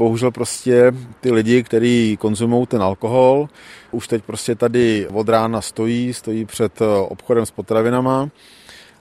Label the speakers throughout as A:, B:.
A: Bohužel prostě ty lidi, kteří konzumují ten alkohol, už teď prostě tady od rána stojí, stojí před obchodem s potravinama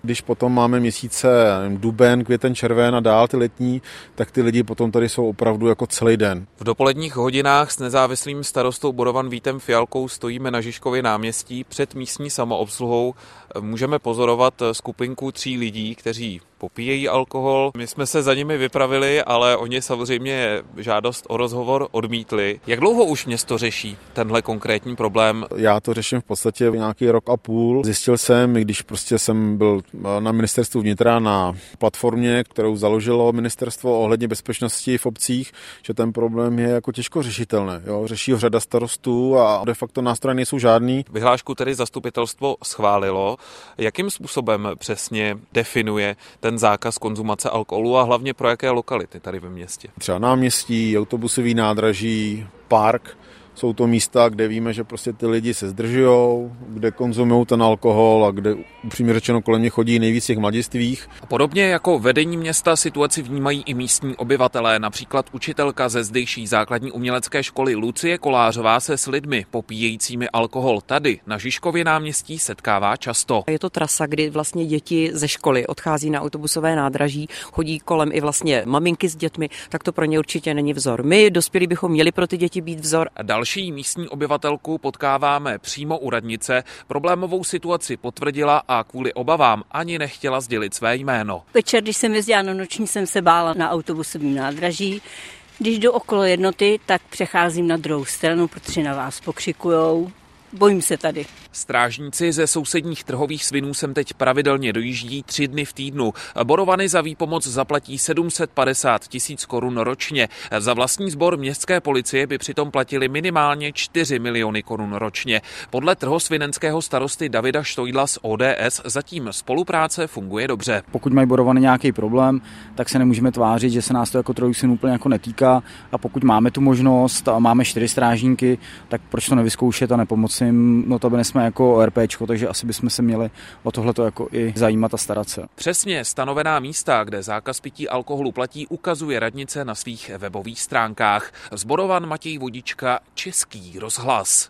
A: když potom máme měsíce duben, květen, červen a dál ty letní, tak ty lidi potom tady jsou opravdu jako celý den.
B: V dopoledních hodinách s nezávislým starostou Borovan Vítem Fialkou stojíme na Žižkově náměstí před místní samoobsluhou. Můžeme pozorovat skupinku tří lidí, kteří popíjejí alkohol. My jsme se za nimi vypravili, ale oni samozřejmě žádost o rozhovor odmítli. Jak dlouho už město řeší tenhle konkrétní problém?
A: Já to řeším v podstatě nějaký rok a půl. Zjistil jsem, když prostě jsem byl na ministerstvu vnitra na platformě, kterou založilo ministerstvo ohledně bezpečnosti v obcích, že ten problém je jako těžko řešitelný. Jo? Řeší ho řada starostů a de facto nástroje nejsou žádný.
B: Vyhlášku tedy zastupitelstvo schválilo. Jakým způsobem přesně definuje ten zákaz konzumace alkoholu a hlavně pro jaké lokality tady ve městě?
A: Třeba náměstí, autobusový nádraží, park, jsou to místa, kde víme, že prostě ty lidi se zdržují, kde konzumují ten alkohol a kde upřímně řečeno kolem ně chodí nejvíc těch mladistvých.
B: A podobně jako vedení města situaci vnímají i místní obyvatelé. Například učitelka ze zdejší základní umělecké školy Lucie Kolářová se s lidmi popíjejícími alkohol tady na Žižkově náměstí setkává často.
C: Je to trasa, kdy vlastně děti ze školy odchází na autobusové nádraží, chodí kolem i vlastně maminky s dětmi, tak to pro ně určitě není vzor. My dospělí bychom měli pro ty děti být vzor.
B: A další Další místní obyvatelku potkáváme přímo u radnice. Problémovou situaci potvrdila a kvůli obavám ani nechtěla sdělit své jméno.
D: Večer, když jsem jezdila na noční, jsem se bála na autobusovém nádraží. Když jdu okolo jednoty, tak přecházím na druhou stranu, protože na vás pokřikujou. Bojím se tady.
B: Strážníci ze sousedních trhových svinů sem teď pravidelně dojíždí tři dny v týdnu. Borovany za výpomoc zaplatí 750 tisíc korun ročně. Za vlastní sbor městské policie by přitom platili minimálně 4 miliony korun ročně. Podle trhosvinenského starosty Davida Štojdla z ODS zatím spolupráce funguje dobře.
E: Pokud mají Borovany nějaký problém, tak se nemůžeme tvářit, že se nás to jako trojů syn úplně jako netýká a pokud máme tu možnost a máme čtyři strážníky, tak proč to nevyzkoušet a nepomoci jim, no to jsme jako ORPčko, takže asi bychom se měli o tohleto jako i zajímat a starat se.
B: Přesně stanovená místa, kde zákaz pití alkoholu platí, ukazuje radnice na svých webových stránkách. Zborovan Matěj Vodička, Český rozhlas.